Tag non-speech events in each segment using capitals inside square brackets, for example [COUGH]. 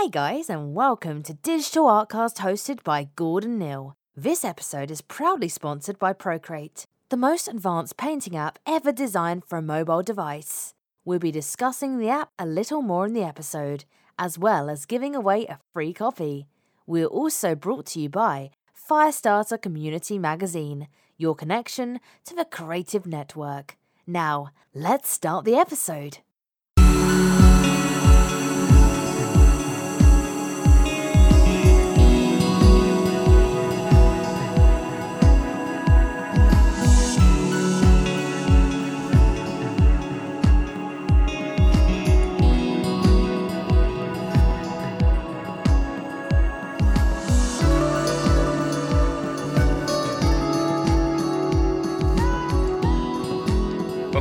Hey guys, and welcome to Digital Artcast hosted by Gordon Neal. This episode is proudly sponsored by Procreate, the most advanced painting app ever designed for a mobile device. We'll be discussing the app a little more in the episode, as well as giving away a free copy. We're also brought to you by Firestarter Community Magazine, your connection to the creative network. Now, let's start the episode.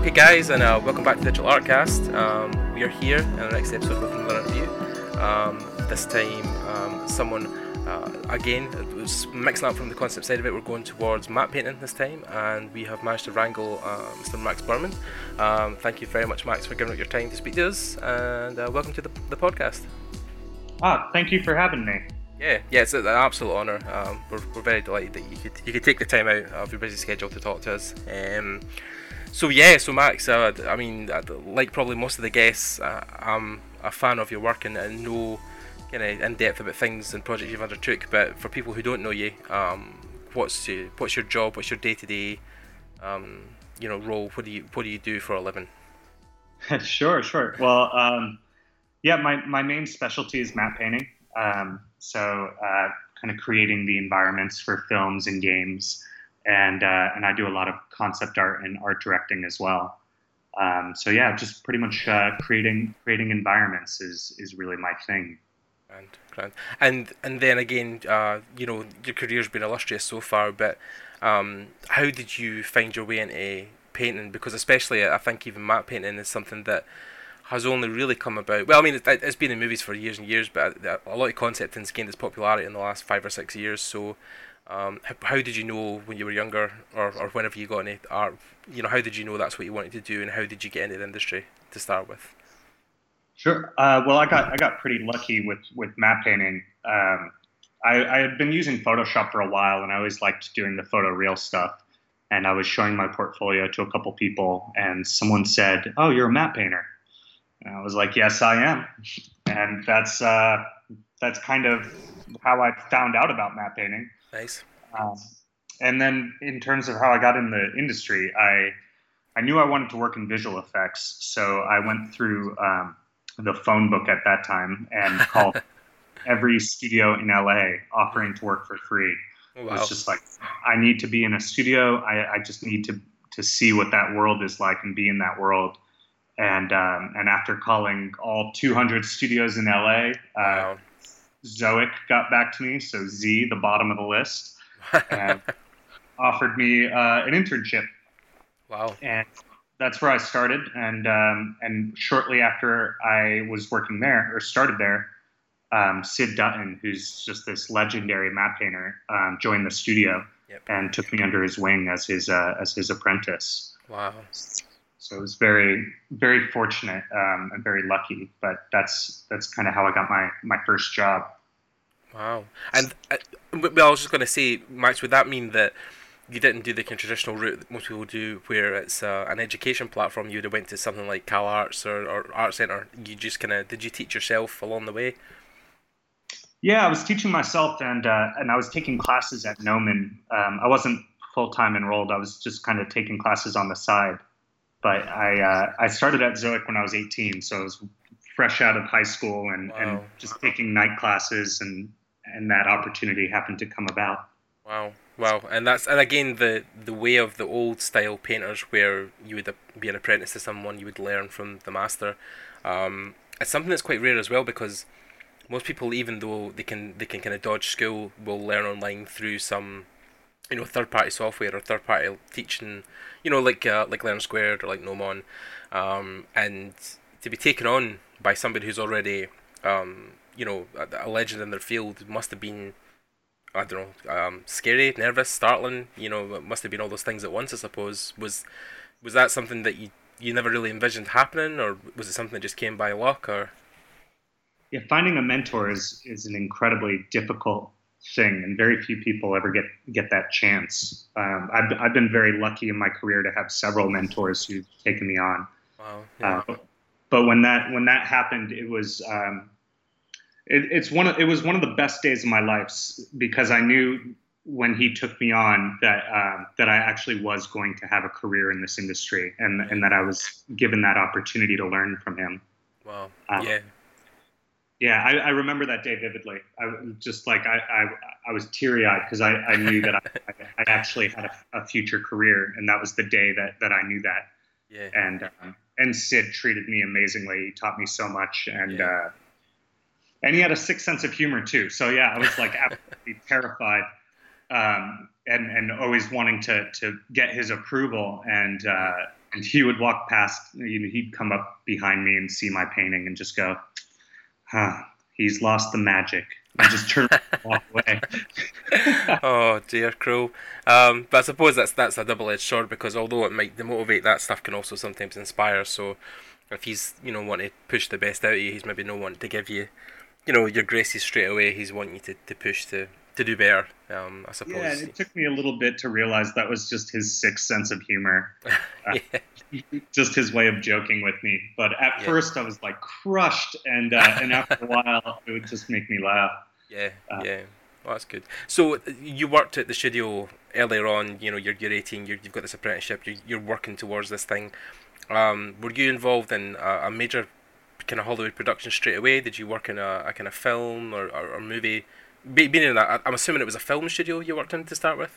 Okay, guys, and uh, welcome back to Digital Artcast. Um, we are here in the next episode with another interview. Um, this time, um, someone, uh, again, it was mixing up from the concept side of it. We're going towards matte painting this time, and we have managed to wrangle uh, Mr. Max Burman. Um, thank you very much, Max, for giving up your time to speak to us, and uh, welcome to the, the podcast. Ah, thank you for having me. Yeah, yeah, it's an absolute honour. Um, we're, we're very delighted that you could you could take the time out of your busy schedule to talk to us. Um, so yeah, so Max, uh, I mean, like probably most of the guests, uh, I'm a fan of your work and, and know kind of in depth about things and projects you've undertook. But for people who don't know you, um, what's your, what's your job? What's your day to day, you know, role? What do you what do you do for a living? [LAUGHS] sure, sure. Well, um, yeah, my my main specialty is matte painting. Um, so uh, kind of creating the environments for films and games and uh, and I do a lot of concept art and art directing as well. Um, so yeah, just pretty much uh, creating creating environments is is really my thing. And grand. and and then again, uh, you know, your career's been illustrious so far, but um, how did you find your way into painting? Because especially, I think even matte painting is something that has only really come about. Well, I mean, it, has been in movies for years and years, but a lot of concept has gained its popularity in the last five or six years. So, um, how, how, did you know when you were younger, or, or whenever you got into art? You know, how did you know that's what you wanted to do, and how did you get into the industry to start with? Sure. Uh, well, I got I got pretty lucky with with matte painting. Um, I, I had been using Photoshop for a while, and I always liked doing the photo real stuff. And I was showing my portfolio to a couple people, and someone said, "Oh, you're a matte painter." And I was like, "Yes, I am." [LAUGHS] And that's uh, that's kind of how I found out about matte painting. Nice. Um, and then in terms of how I got in the industry, I I knew I wanted to work in visual effects, so I went through um, the phone book at that time and [LAUGHS] called every studio in LA offering to work for free. Oh, wow. It was just like I need to be in a studio. I, I just need to to see what that world is like and be in that world. And um, and after calling all 200 studios in LA, uh, wow. Zoic got back to me, so Z, the bottom of the list, and [LAUGHS] offered me uh, an internship. Wow! And that's where I started. And um, and shortly after I was working there or started there, um, Syd Dutton, who's just this legendary matte painter, um, joined the studio yep. and took me under his wing as his uh, as his apprentice. Wow! So it was very very fortunate um, and very lucky. But that's that's kind of how I got my my first job. Wow. And uh, well, I was just going to say, Max, would that mean that you didn't do the traditional route that most people do, where it's uh, an education platform? You would have went to something like Cal Arts or, or Art Center. You just kind of did you teach yourself along the way? Yeah, I was teaching myself, and uh, and I was taking classes at Gnomon. Um, I wasn't full time enrolled. I was just kind of taking classes on the side. But I uh, I started at Zoic when I was 18, so I was fresh out of high school and, wow. and just taking night classes and and that opportunity happened to come about. Wow, wow, and that's and again the the way of the old style painters, where you would be an apprentice to someone, you would learn from the master. Um, it's something that's quite rare as well because most people, even though they can they can kind of dodge school, will learn online through some you know third party software or third party teaching, you know like uh, like Learn Squared or like Gnomon, um, and to be taken on by somebody who's already um, you know a, a, legend in their field must have been I don't know um, scary, nervous, startling. You know, must have been all those things at once. I suppose was was that something that you you never really envisioned happening, or was it something that just came by luck, or? yeah, finding a mentor is is an incredibly difficult thing, and very few people ever get get that chance. Um, I've I've been very lucky in my career to have several mentors who've taken me on. Wow. Yeah. Uh, but when that when that happened, it was um, it, it's one of it was one of the best days of my life because I knew when he took me on that uh, that I actually was going to have a career in this industry and and that I was given that opportunity to learn from him. Wow. Uh, yeah. Yeah, I, I, remember that day vividly. I just like I, I, I was teary eyed because I, I knew that I, I actually had a, a, future career, and that was the day that, that I knew that. Yeah. And um, and Syd treated me amazingly. He taught me so much, and yeah. uh, and he had a sick sense of humor too. So yeah, I was like [LAUGHS] absolutely terrified, um, and and always wanting to to get his approval. And uh, and he would walk past. You know, he'd come up behind me and see my painting and just go huh, he's lost the magic. I just turn walk away. oh dear, Crow. Um, but I suppose that's that's a double-edged sword because although it might demotivate, that stuff can also sometimes inspire. So if he's you know wanting to push the best out of you, he's maybe not wanting to give you, you know, your graces straight away. He's wanting you to, to push to to do better. Um, I suppose. Yeah, it took me a little bit to realize that was just his sixth sense of humor. [LAUGHS] Uh. Just his way of joking with me. But at yeah. first, I was like crushed, and uh, and after a [LAUGHS] while, it would just make me laugh. Yeah, uh, yeah. Well, that's good. So you worked at the studio earlier on. You know, you're you're 18. you have got this apprenticeship. You're, you're working towards this thing. Um, were you involved in a, a, major kind of Hollywood production straight away? Did you work in a, a kind of film or, or, or movie being in that, I'm assuming it was a film studio you worked in to start with.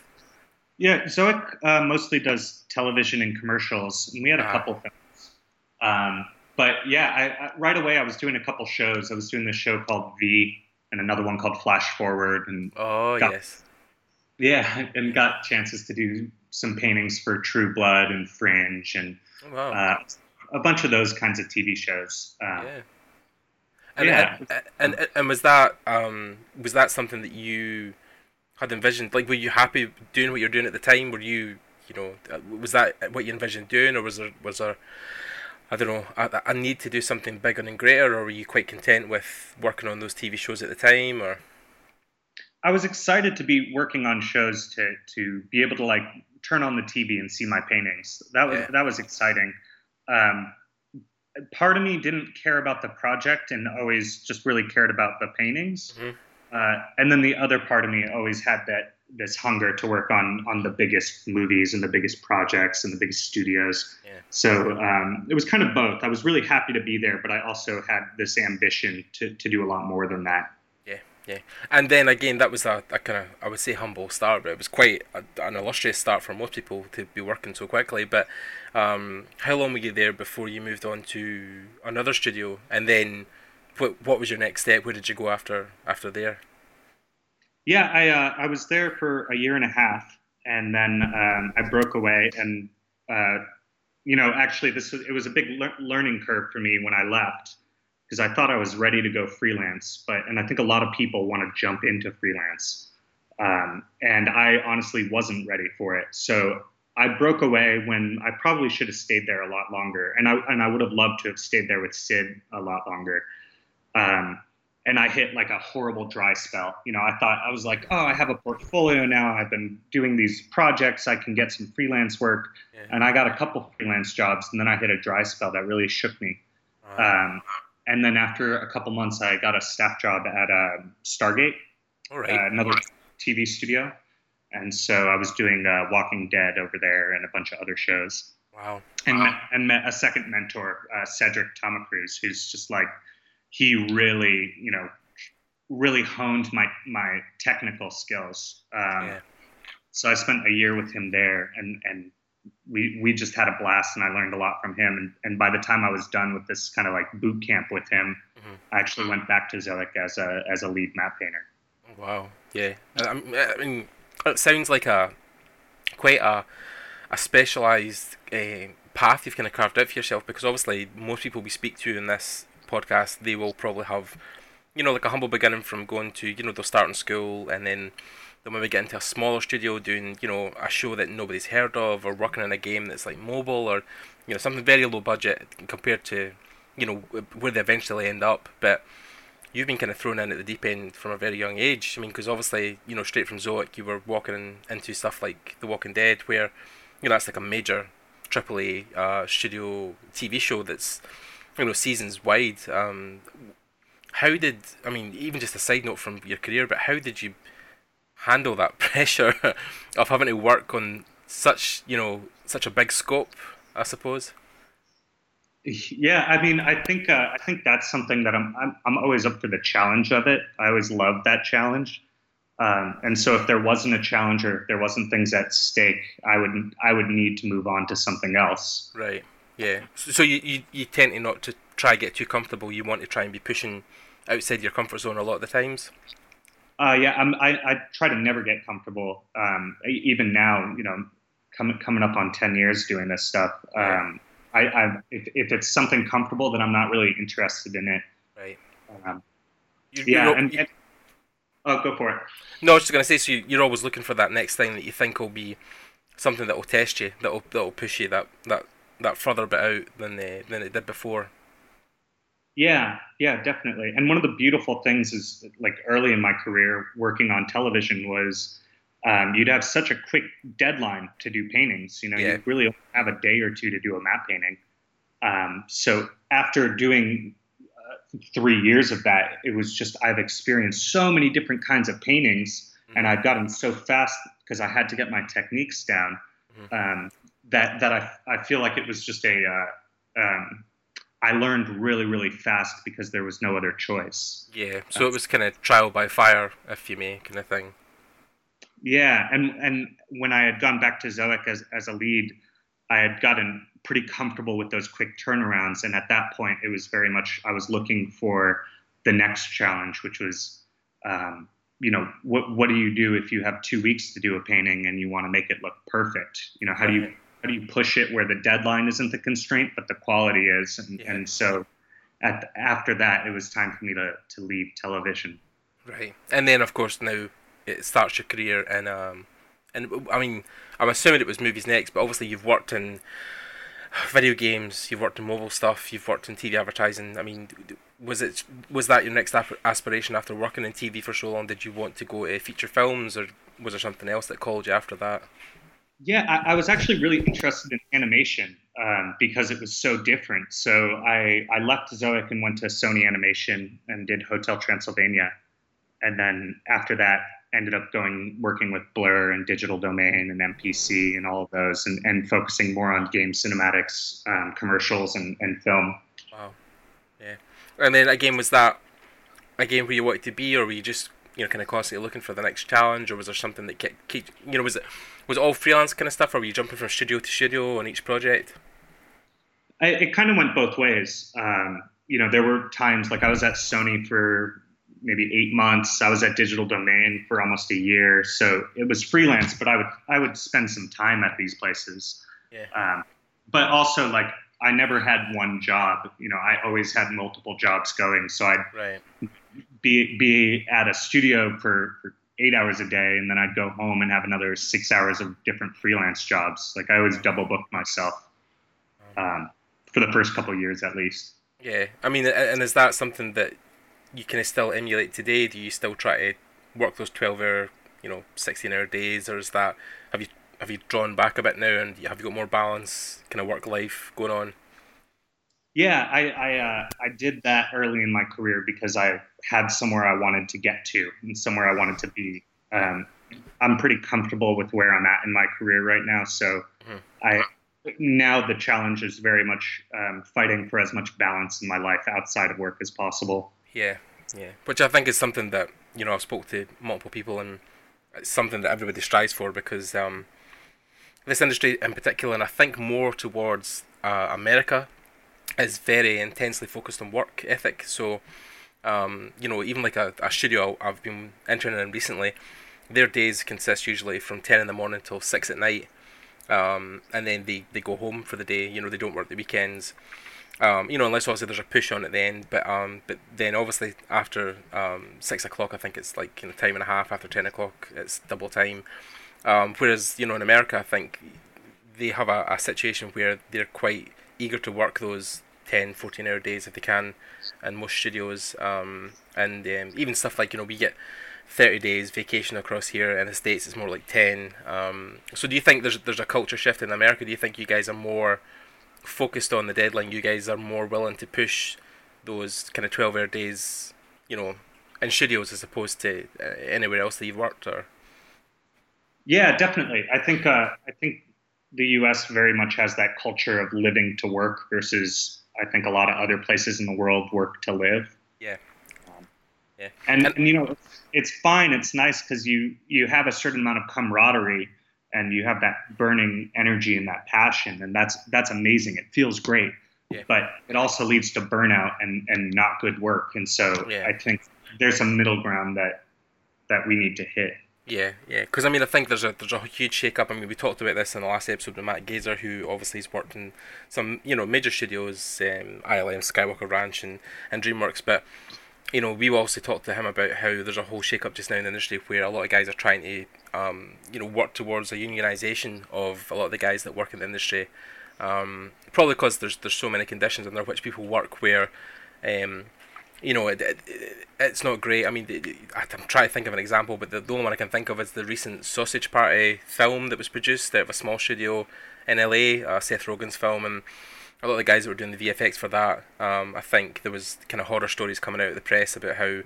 Yeah, Zoic uh, mostly does television and commercials, and we had a ah. couple films. Um, but yeah, I, I, right away I was doing a couple shows. I was doing this show called V and another one called Flash Forward, and oh got, yes, yeah, and got chances to do some paintings for True Blood and Fringe and oh, wow. uh, a bunch of those kinds of TV shows. Uh, yeah. And, yeah. and, and, and was that um was that something that you had envisioned? Like, were you happy doing what you're doing at the time? Were you you know uh, was that what you envisioned doing, or was there was there I don't know a, a need to do something bigger and greater, or were you quite content with working on those TV shows at the time, or? I was excited to be working on shows to to be able to like turn on the TV and see my paintings. That was yeah. that was exciting. Um, part of me didn't care about the project and always just really cared about the paintings. Mm-hmm. Uh, and then the other part of me always had that this hunger to work on on the biggest movies and the biggest projects and the biggest studios. Yeah. So um, it was kind of both. I was really happy to be there, but I also had this ambition to to do a lot more than that. Yeah, and then again, that was a, a kind of I would say humble start, but it was quite a, an illustrious start for most people to be working so quickly. But um, how long were you there before you moved on to another studio, and then what what was your next step? Where did you go after after there? Yeah, I uh, I was there for a year and a half, and then um, I broke away, and uh, you know, actually, this was, it was a big le- learning curve for me when I left because I thought I was ready to go freelance, but and I think a lot of people want to jump into freelance, um, and I honestly wasn't ready for it. So I broke away when I probably should have stayed there a lot longer, and I and I would have loved to have stayed there with Syd a lot longer. Um, and I hit like a horrible dry spell. You know, I thought I was like, oh, I have a portfolio now. I've been doing these projects. I can get some freelance work, yeah. and I got a couple freelance jobs, and then I hit a dry spell that really shook me. Um, and then after a couple months, I got a staff job at uh, Stargate, uh, another TV studio. And so I was doing uh, Walking Dead over there and a bunch of other shows. Wow. And wow. Met, and met a second mentor, uh, Cedric Tamacruz, who's just like he really, you know, really honed my my technical skills. Um, yeah. So I spent a year with him there, and and we we just had a blast and I learned a lot from him. And, and by the time I was done with this kind of like boot camp with him, mm-hmm. I actually went back to Zoic as a as a lead matte painter. Wow. Yeah. I mean, it sounds like a quite a a specialized uh, path you've kind of carved out for yourself because obviously most people we speak to in this podcast they will probably have you know like a humble beginning from going to you know they'll start in school and then then when we get into a smaller studio doing, you know, a show that nobody's heard of or working in a game that's like mobile or, you know, something very low budget compared to, you know, where they eventually end up. But you've been kind of thrown in at the deep end from a very young age. I mean, because obviously, you know, straight from Zoic, you were walking into stuff like The Walking Dead, where, you know, that's like a major AAA uh, studio TV show that's, you know, seasons wide. Um, how did, I mean, even just a side note from your career, but how did you handle that [LAUGHS] pressure of having to work on such, you know, such a big scope, I suppose? Yeah, I mean, I think uh, I think that's something that I'm, I'm I'm always up for the challenge of it. I always love that challenge, um, and so if there wasn't a challenge or if there wasn't things at stake, I would I would need to move on to something else. Right. Yeah. So, so you, you you tend to not to try get too comfortable. You want to try and be pushing outside your comfort zone a lot of the times. Uh, yeah, I'm, I I try to never get comfortable. Um, even now, you know, coming coming up on ten years doing this stuff. Um, I, I if, if it's something comfortable, then I'm not really interested in it. Right. Um, You- yeah, and, you- and oh, go for it. no, I was just gonna say. So you, you're always looking for that next thing that you think will be something that will test you, that will that will push you that that that further bit out than the, than it did before. Yeah, yeah, definitely. And one of the beautiful things is like early in my career working on television was um, you'd have such a quick deadline to do paintings. You know, Yeah. you really only have a day or two to do a matte painting. Um, so after doing uh, three years of that, it was just I've experienced so many different kinds of paintings, and I've gotten so fast because I had to get my techniques down. Mhm. Um, that that I I feel like it was just a uh, um, I learned really, really fast because there was no other choice. Yeah. So it was kind of trial by fire, if you may, kind of thing. Yeah, and and when I had gone back to Zoic as as a lead, I had gotten pretty comfortable with those quick turnarounds, and at that point, it was very much I was looking for the next challenge, which was, um, you know, what what do you do if you have two weeks to do a painting and you want to make it look perfect? You know, how do you. How do you push it where the deadline isn't the constraint, but the quality is? And, Yeah. and so, at after that, it was time for me to to leave television. Right. And then of course now it starts your career in um and I mean I'm assuming it was movies next, but obviously you've worked in video games, you've worked in mobile stuff, you've worked in TV advertising. I mean, was it was that your next aspiration after working in TV for so long? Did you want to go to feature films, or was there something else that called you after that? Yeah, I, I was actually really interested in animation um, because it was so different. So I, I left Zoic and went to Sony Animation and did Hotel Transylvania. And then after that, ended up going working with Blur and Digital Domain and MPC and all of those and, and focusing more on game cinematics, um, commercials, and, and film. Wow. Yeah. And then again, was that again where you wanted to be, or were you just you know kind of constantly looking for the next challenge, or was there something that kept, keep you know was it was it all freelance kind of stuff, or were you jumping from studio to studio on each project? I, it kind of went both ways. Um, you know, there were times like I was at Sony for maybe eight months. I was at Digital Domain for almost a year, so it was freelance. But I would I would spend some time at these places. Yeah. Um, but also like I never had one job. You know, I always had multiple jobs going. So I'd Right. be be at a studio for, for eight hours a day, and then I'd go home and have another six hours of different freelance jobs. Like I always double booked myself um, for the first couple years at least. Yeah. I mean, and is that something that you can still emulate today? Do you still try to work those twelve hour, you know, sixteen hour days, or is that have you have you drawn back a bit now, and have you got more balance, kind of work life going on? Yeah, I I, uh, I did that early in my career because I had somewhere I wanted to get to and somewhere I wanted to be. Um, I'm pretty comfortable with where I'm at in my career right now, so Mhm. I now the challenge is very much um, fighting for as much balance in my life outside of work as possible. Yeah, yeah. Which I think is something that you know I've spoke to multiple people, and it's something that everybody strives for because um, this industry in particular, and I think more towards uh, America, is very intensely focused on work ethic. So, um, you know, even like a, a studio I've been interning in recently, their days consist usually from ten in the morning till six at night. Um, and then they, they go home for the day. You know, they don't work the weekends. Um, you know, unless obviously there's a push on at the end. But um, but then obviously after um, six o'clock, I think it's like you know time and a half. After ten o'clock, it's double time. Um, whereas you know in America, I think they have a, a situation where they're quite eager to work those 10, 14 hour days if they can, in most studios. Um, and um, even stuff like you know we get 30 days vacation across here in the states it's more like 10 um, so do you think there's there's a culture shift in america? Do you think you guys are more focused on the deadline? You guys are more willing to push those kind of 12 hour days you know in studios as opposed to uh, anywhere else that you've worked or? Yeah definitely. I think uh, i think the us very much has that culture of living to work versus i think a lot of other places in the world work to live yeah um, yeah. And, and, you know, it's fine. It's nice because you you have a certain amount of camaraderie and you have that burning energy and that passion, and that's that's amazing. It feels great. Yeah. But it also leads to burnout and, and not good work. And so yeah. I think there's a middle ground that that we need to hit. Yeah, yeah. Because I mean, I think there's a there's a huge shake-up. I mean, we talked about this in the last episode with Matt Gazer, who obviously has worked in some you know major studios, um, ILM, Skywalker Ranch, and and DreamWorks. But you know, we also talked to him about how there's a whole shake-up just now in the industry where a lot of guys are trying to, um, you know, work towards a unionisation of a lot of the guys that work in the industry. Um, probably because there's there's so many conditions under which people work where, um, you know, it, it, it's not great. I mean, I'm trying to think of an example, but the, the only one I can think of is the recent Sausage Party film that was produced out of a small studio in LA, uh, Seth Rogen's film, and a lot of the guys that were doing the VFX for that, um, I think there was kind of horror stories coming out of the press about how,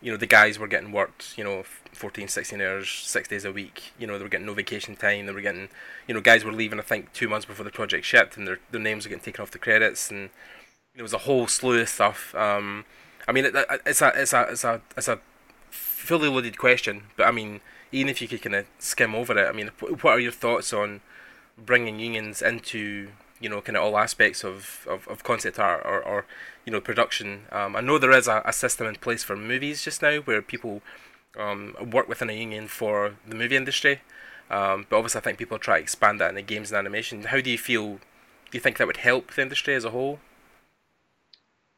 you know, the guys were getting worked, you know, 14, 16 hours, six days a week. You know, they were getting no vacation time. They were getting, you know, guys were leaving, I think, two months before the project shipped, and their, their names were getting taken off the credits, and there was a whole slew of stuff. Um, I mean, it, it's a, it's a, it's a, it's a fully loaded question, but I mean, even if you could kind of skim over it, I mean, what are your thoughts on bringing unions into you know kind of all aspects of, of, of concept art or, or you know production. Um, I know there is a, a system in place for movies just now where people um, work within a union for the movie industry, um, but obviously I think people try to expand that into games and animation. How do you feel? Do you think that would help the industry as a whole?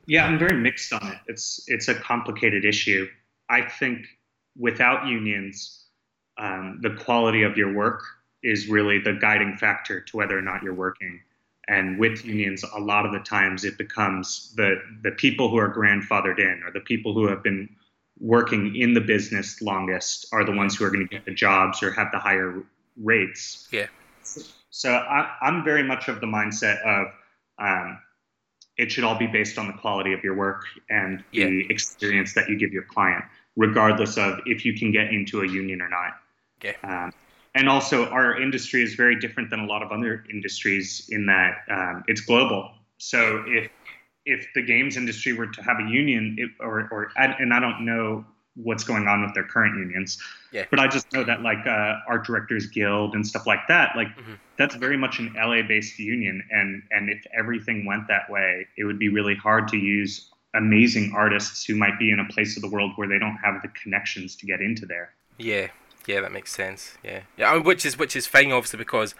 Yeah, I'm very mixed on it. It's it's a complicated issue. I think without unions, um, the quality of your work is really the guiding factor to whether or not you're working. And with unions, a lot of the times it becomes the the people who are grandfathered in or the people who have been working in the business longest are the ones who are going to get the jobs or have the higher rates. Yeah. So I, am very much of the mindset of um, it should all be based on the quality of your work and yeah. the experience that you give your client, regardless of if you can get into a union or not. Okay. Um, and also our industry is very different than a lot of other industries in that um, it's global. So if if the games industry were to have a union, it, or or and I don't know what's going on with their current unions, yeah. but I just know that like uh, Art Directors Guild and stuff like that, like mm-hmm. that's very much an LA-based union, and and if everything went that way, it would be really hard to use amazing artists who might be in a place of the world where they don't have the connections to get into there. Yeah, yeah, that makes sense. Yeah, yeah, I mean, which is which is fine, obviously, because,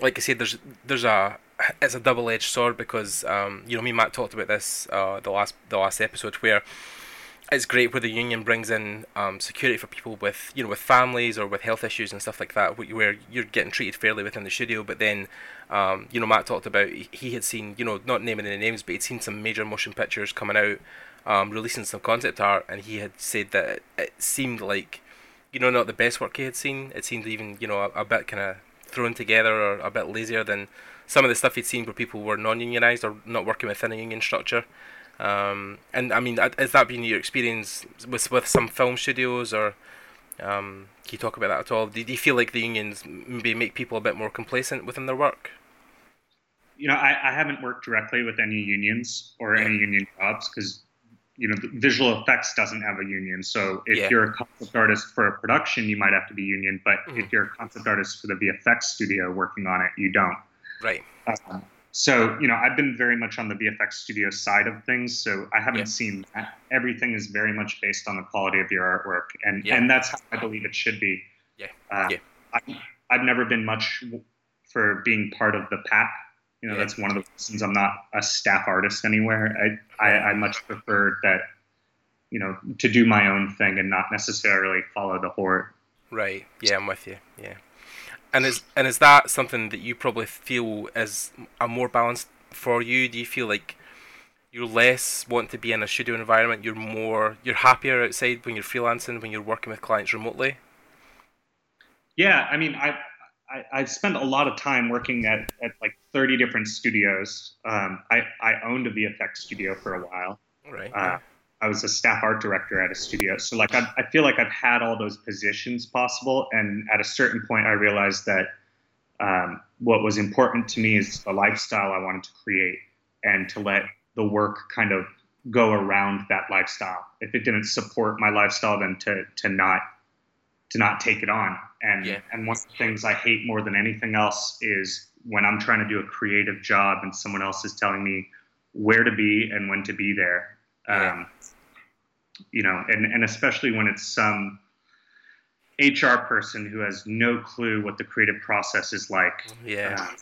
like I said, there's there's a it's a double edged sword because um, you know me and Matt talked about this uh, the last the last episode where it's great where the union brings in um, security for people with you know with families or with health issues and stuff like that where you're getting treated fairly within the studio but then um, you know Matt talked about he had seen you know not naming any names but he'd seen some major motion pictures coming out um, releasing some concept art and he had said that it, seemed like you know, not the best work he had seen. It seemed even, you know, a, a bit kind of thrown together or a bit lazier than some of the stuff he'd seen where people were non-unionized or not working within a union structure. Um, and I mean, has that been your experience with with some film studios, or um, can you talk about that at all? Do you feel like the unions maybe make people a bit more complacent within their work? You know, I, I haven't worked directly with any unions or yeah. any union jobs because you know, visual effects doesn't have a union. So if yeah. you're a concept artist for a production, you might have to be union. But mm-hmm. if you're a concept artist for the VFX studio working on it, you don't. Right. Um, so you know, I've been very much on the VFX studio side of things. So I haven't seen that. Everything is very much based on the quality of your artwork, and yeah. and that's how I believe it should be. Yeah. Uh, yeah. I, I've never been much for being part of the pack you know, yeah. that's one of the reasons I'm not a staff artist anywhere. I, I, I much prefer that, you know, to do my own thing and not necessarily follow the horde. Right. Yeah, I'm with you. Yeah. And is and is that something that you probably feel is a more balanced for you? Do you feel like you're less want to be in a studio environment. You're more you're happier outside when you're freelancing when you're working with clients remotely. Yeah, I mean, I I, I spent a lot of time working at, at like 30 different studios. Um, I, I owned a VFX studio for a while. Right. Uh, I was a staff art director at a studio. So like I, I feel like I've had all those positions possible. And at a certain point, I realized that um, what was important to me is the lifestyle I wanted to create and to let the work kind of go around that lifestyle. If it didn't support my lifestyle, then to, to not to not take it on. And Yeah. and one of the things I hate more than anything else is when I'm trying to do a creative job and someone else is telling me where to be and when to be there. Um, you know, and, and especially when it's some HR person who has no clue what the creative process is like. Yeah. Um,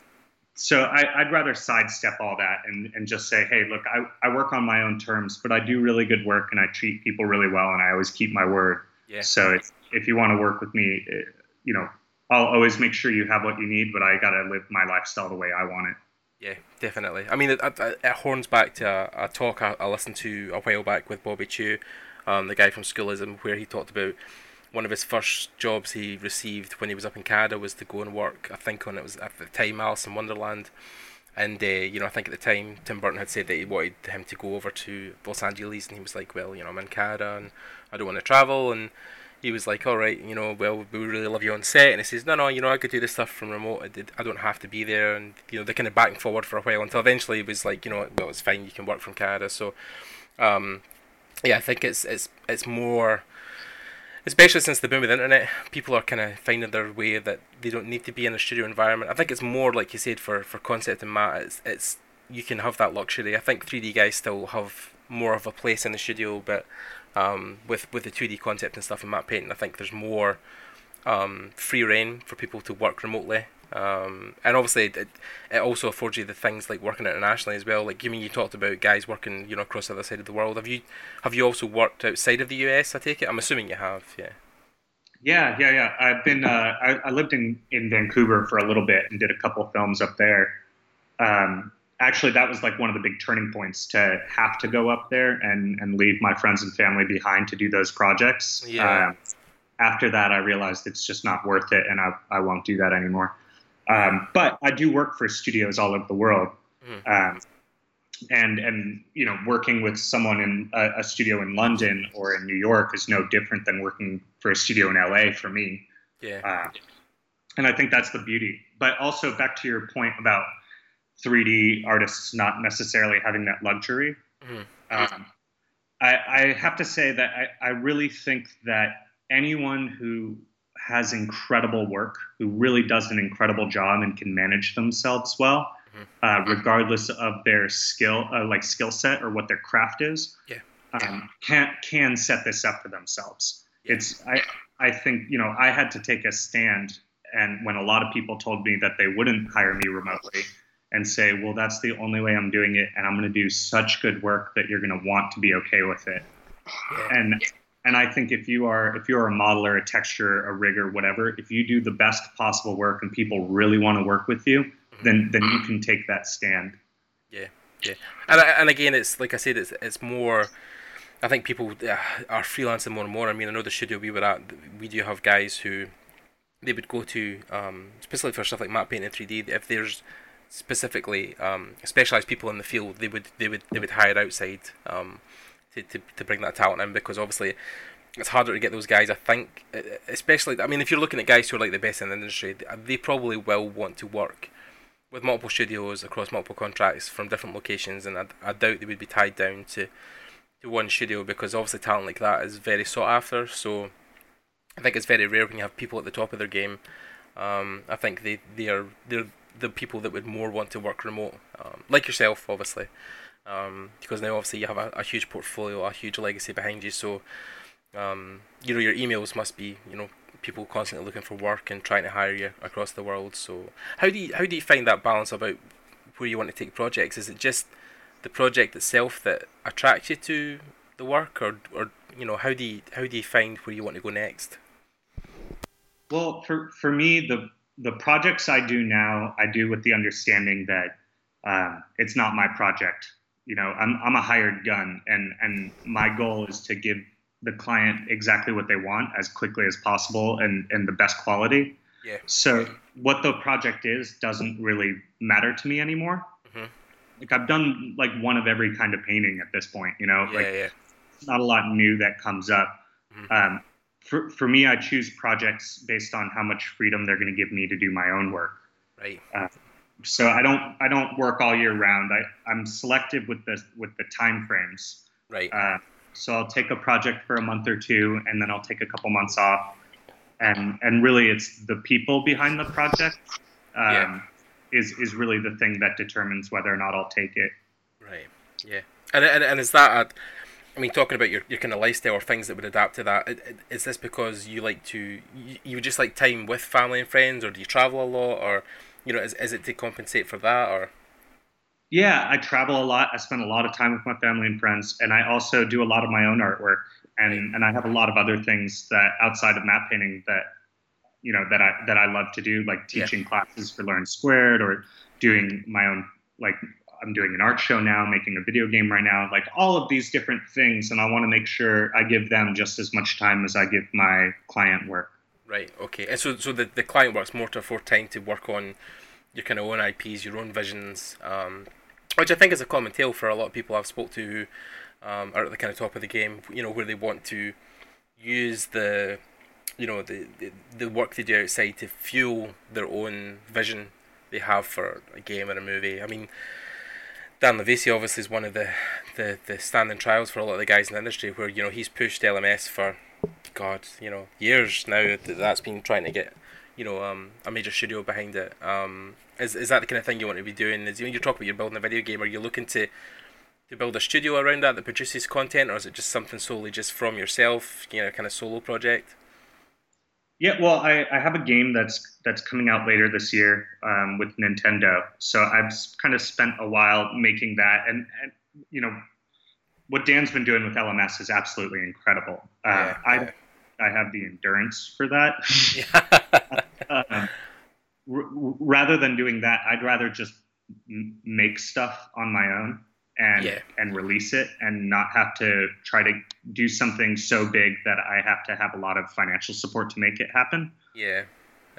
so I, I'd rather sidestep all that and, and just say, hey, look, I, I work on my own terms, but I do really good work and I treat people really well and I always keep my word. Yeah. So if, if you want to work with me, eh, you know, I'll always make sure you have what you need, but I got to live my lifestyle the way I want it. Yeah, definitely. I mean, it, it, it horns back to a, a talk I, I listened to a while back with Bobby Chiu, um, the guy from Schoolism, where he talked about one of his first jobs he received when he was up in Canada was to go and work. I think on it was at the time Alice in Wonderland, and uh, you know I think at the time Tim Burton had said that he wanted him to go over to Los Angeles, and he was like, well, you know, I'm in Canada and I don't want to travel, and he was like, all right, you know, well, we really love you on set, and he says, no, no, you know, I could do this stuff from remote. I did, I don't have to be there, and you know, they kind of back and forward for a while until eventually it was like, you know, well, it's fine, you can work from Canada. So, um, yeah, I think it's it's it's more, especially since the boom of the internet, people are kind of finding their way that they don't need to be in a studio environment. I think it's more like you said for for concept and matte, it's it's you can have that luxury. I think 3D guys still have more of a place in the studio, but um, with with the 2D concept and stuff in matte painting, I think there's more um, free reign for people to work remotely. Um, and obviously, it, it also affords you the things like working internationally as well. Like, I mean, you talked about guys working, you know, across the other side of the world. Have you have you also worked outside of the US? I take it. I'm assuming you have. Yeah. Yeah, yeah, yeah. I've been. Uh, I, I lived in in Vancouver for a little bit and did a couple films up there. Um, actually, that was like one of the big turning points to have to go up there and and leave my friends and family behind to do those projects. Yeah. Um, after that, I realized it's just not worth it, and I I won't do that anymore. Um, but I do work for studios all over the world. Mhm. Um, and and you know working with someone in a, a studio in London or in New York is no different than working for a studio in LA for me. Yeah. Uh, and I think that's the beauty. But also back to your point about 3D artists not necessarily having that luxury. Mhm. Um, I, I have to say that I, I really think that anyone who has incredible work, who really does an incredible job and can manage themselves well, Mhm. uh, regardless of their skill, uh, like skill set or what their craft is, Yeah. um, can can set this up for themselves. Yeah. It's I I think you know I had to take a stand, and when a lot of people told me that they wouldn't hire me remotely, and say, well, that's the only way I'm doing it, and I'm going to do such good work that you're going to want to be okay with it. And and I think if you are if you're a modeler, a texture, a rigger, whatever, if you do the best possible work and people really want to work with you, then then you can take that stand. Yeah. Yeah. And and again, it's like I said, it's it's more. I think people uh, are freelancing more and more. I mean, I know the studio we were at, we do have guys who they would go to, um, specifically for stuff like matte painting 3D. If there's specifically um, specialized people in the field, they would they would they would hire outside um, to, to to bring that talent in because obviously it's harder to get those guys. I think, especially I mean, if you're looking at guys who are like the best in the industry, they probably will want to work with multiple studios across multiple contracts from different locations, and I, I doubt they would be tied down to to one studio because obviously talent like that is very sought after. So I think it's very rare when you have people at the top of their game. Um, I think they, they are they're the people that would more want to work remote, um, like yourself, obviously, um, because now obviously you have a, a huge portfolio, a huge legacy behind you. So um, you know your emails must be you know people constantly looking for work and trying to hire you across the world. So how do you how do you find that balance about where you want to take projects? Is it just the project itself that attracts you to the work, or or you know how do you how do you find where you want to go next? Well, for for me, the the projects I do now, I do with the understanding that um, it's not my project. you know, I'm I'm a hired gun, and and my goal is to give the client exactly what they want as quickly as possible and and the best quality. Yeah. So what the project is doesn't really matter to me anymore. Mhm. Like I've done like one of every kind of painting at this point, you know. Yeah, like yeah. not a lot new that comes up. Mhm. Um, for for me, I choose projects based on how much freedom they're going to give me to do my own work. Right. So I don't I don't work all year round. I I'm selective with the with the time frames. Right. Uh, so I'll take a project for a month or two, and then I'll take a couple months off. And and really, it's the people behind the project um, Yeah. is is really the thing that determines whether or not I'll take it. Right. Yeah. And and, and is that a, I mean, talking about your, your kind of lifestyle or things that would adapt to that, is this because you like to you, just like time with family and friends, or do you travel a lot, or you know, is is it to compensate for that, or Yeah, I travel a lot. I spend a lot of time with my family and friends, and I also do a lot of my own artwork, and and I have a lot of other things that outside of matte painting that you know that I that I love to do, like Yeah. teaching classes for Learn Squared or doing my own like I'm doing an art show now, making a video game right now, like all of these different things, and I want to make sure I give them just as much time as I give my client work. right? Okay. And so so the the client works more to afford time to work on your kind of own IPs, your own visions, um, which I think is a common tale for a lot of people I've spoke to who um, are at the kind of top of the game. You know, where they want to use the you know the, the the work they do outside to fuel their own vision they have for a game or a movie. I mean, Dan LuVisi obviously is one of the, the, the standing trials for a lot of the guys in the industry where you know he's pushed LMS for God you know years now that that's been trying to get you know um, a major studio behind it. Um, is is that the kind of thing you want to be doing? Is when you talk about you're building a video game, are you looking to to build a studio around that that produces content, or is it just something solely just from yourself, you know, kind of solo project? Yeah, well, I, I have a game that's that's coming out later this year um, with Nintendo. So I've kind of spent a while making that, and, and you know what Dan's been doing with LMS is absolutely incredible. Uh, Yeah, I. I have the endurance for that. [LAUGHS] [LAUGHS] R- r- rather than doing that, I'd rather just m- make stuff on my own and Yeah. and release it, and not have to try to do something so big that I have to have a lot of financial support to make it happen. yeah.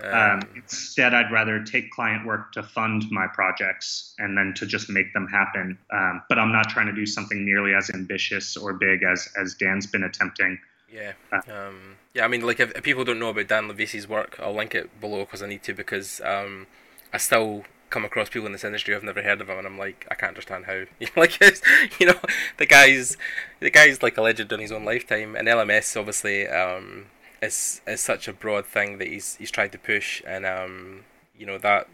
Um, instead, I'd rather take client work to fund my projects and then to just make them happen. Um, but I'm not trying to do something nearly as ambitious or big as as Dan's been attempting. Yeah. Uh, Um, yeah, I mean, like, if, if people don't know about Dan LuVisi's work, I'll link it below because I need to, because um, I still come across people in this industry who've never heard of him, and I'm like, I can't understand how. [LAUGHS] like, you know, the guy's the guy's like a legend in his own lifetime, and LMS obviously um, is is such a broad thing that he's he's tried to push, and um, you know that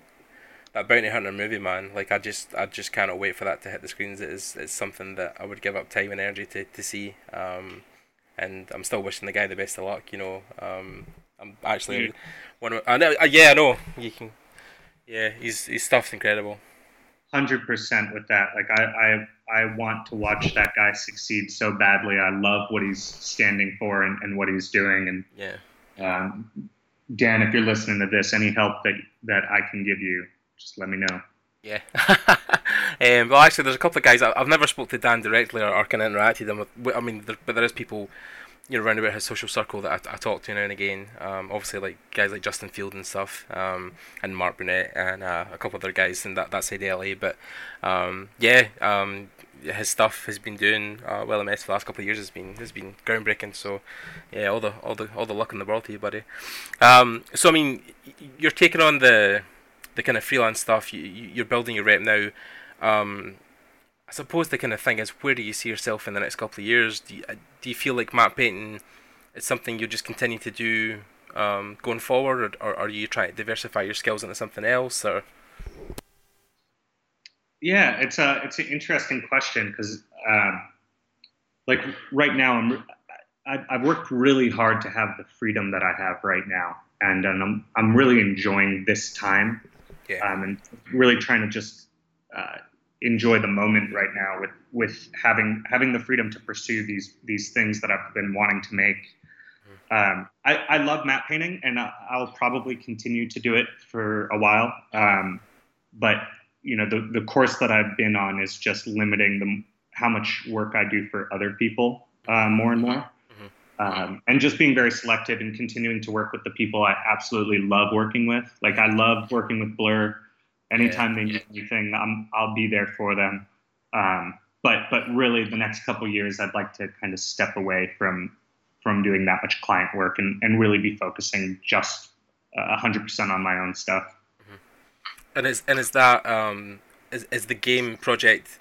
that bounty hunter movie, man. Like, I just I just cannot wait for that to hit the screens. It is it's something that I would give up time and energy to to see. Um, and I'm still wishing the guy the best of luck. You know, um, I'm actually Yeah. one of I know, uh, yeah, I know you can. Yeah, his his stuff's incredible. Hundred percent with that. Like I, I I want to watch that guy succeed so badly. I love what he's standing for and, and what he's doing. And Yeah, um, Dan, if you're listening to this, any help that that I can give you, just let me know. yeah. [LAUGHS] um, well, actually, there's a couple of guys I, I've never spoke to Dan directly or, or kind of interacted with. I mean, there, but there is people. You know, around about his social circle that I, I talk to now and again. Um, obviously, like guys like Justin Field and stuff, um, and Mark Burnett and uh, a couple other guys in that that side of LA. But um, yeah, um, his stuff has been doing uh, well. MS for the last couple of years has been has been groundbreaking. So yeah, all the all the all the luck in the world to you, buddy. Um, so I mean, you're taking on the the kind of freelance stuff. You, you- you're building your rep now. Um, suppose the kind of thing is, where do you see yourself in the next couple of years? Do you, uh, do you feel like matte painting is something you'll just continue to do um, going forward, or, or are you trying to diversify your skills into something else? Or Yeah, it's a it's an interesting question because, um, like right now, I'm I, I've worked really hard to have the freedom that I have right now, and, and I'm I'm really enjoying this time, Yeah. um, and really trying to just uh, enjoy the moment right now with with having having the freedom to pursue these these things that I've been wanting to make. Um, I, I love matte painting, and I'll probably continue to do it for a while. Um, but you know, the, the course that I've been on is just limiting the, how much work I do for other people uh, more and more. Um, and just being very selective and continuing to work with the people I absolutely love working with. Like I love working with Blur. Anytime yeah. they need anything, I'm, I'll be there for them. Um, but but really, the next couple years, I'd like to kind of step away from from doing that much client work and, and really be focusing just uh, 100% on my own stuff. Mm-hmm. And is and is that um is, is the game project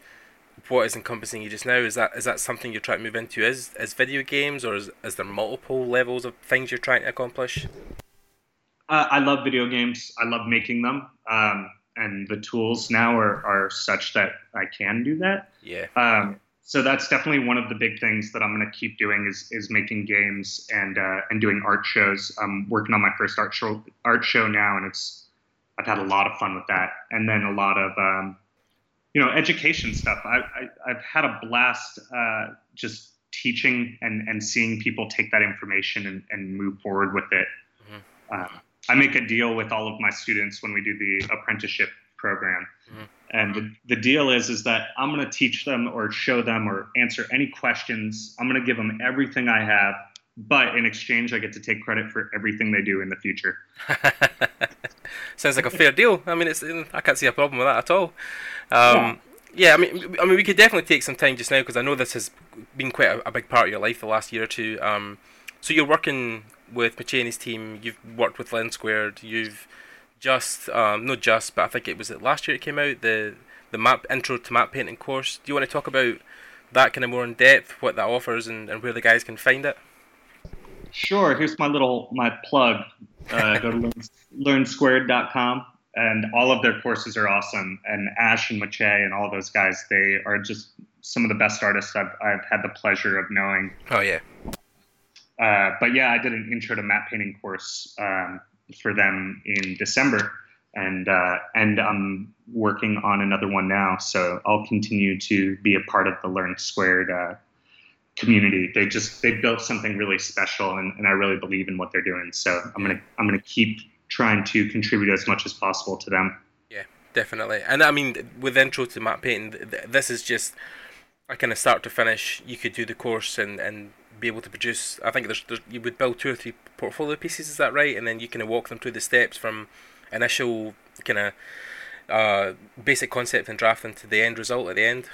what is encompassing you just now? Is that is that something you're trying to move into as as video games, or is, is there multiple levels of things you're trying to accomplish? Uh, I love video games. I love making them, um, and the tools now are, are such that I can do that. Yeah. Um, so that's definitely one of the big things that I'm going to keep doing is is making games and uh, and doing art shows. I'm working on my first art show art show now, and it's I've had a lot of fun with that, and then a lot of um, you know education stuff. I, I have had a blast uh, just teaching and and seeing people take that information and, and move forward with it. Mm-hmm. Uh, I make a deal with all of my students when we do the apprenticeship program. Mm-hmm. And the, the deal is is that I'm going to teach them or show them or answer any questions. I'm going to give them everything I have, but in exchange I get to take credit for everything they do in the future. [LAUGHS] Sounds like a fair deal. I mean, it's I can't see a problem with that at all. Um, yeah. yeah. I mean, I mean, we could definitely take some time just now because I know this has been quite a, a, big part of your life the last year or two. Um, so you're working with McChaney's team. You've worked with Learn Squared. You've just um, not just, but I think it was it last year it came out the the map intro to matte painting course. Do you want to talk about that kind of more in depth, what that offers, and, and where the guys can find it? Sure. Here's my little my plug. Uh, [LAUGHS] go to learn, learnsquared.com, and all of their courses are awesome. And Ash and Mache and all those guys, they are just some of the best artists I've I've had the pleasure of knowing. Oh yeah. Uh, but yeah, I did an intro to matte painting course um, for them in December, and uh, and I'm working on another one now. So I'll continue to be a part of the Learn Squared uh, community. They just they built something really special, and, and I really believe in what they're doing. So I'm gonna I'm gonna keep trying to contribute as much as possible to them. Yeah, definitely. And I mean, with intro to matte painting, this is just a kind of start to finish. You could do the course and and be able to produce. I think there's, there's you would build two or three portfolio pieces. Is that right? And then you kind of walk them through the steps from initial kind of uh, basic concept and drafting to the end result at the end.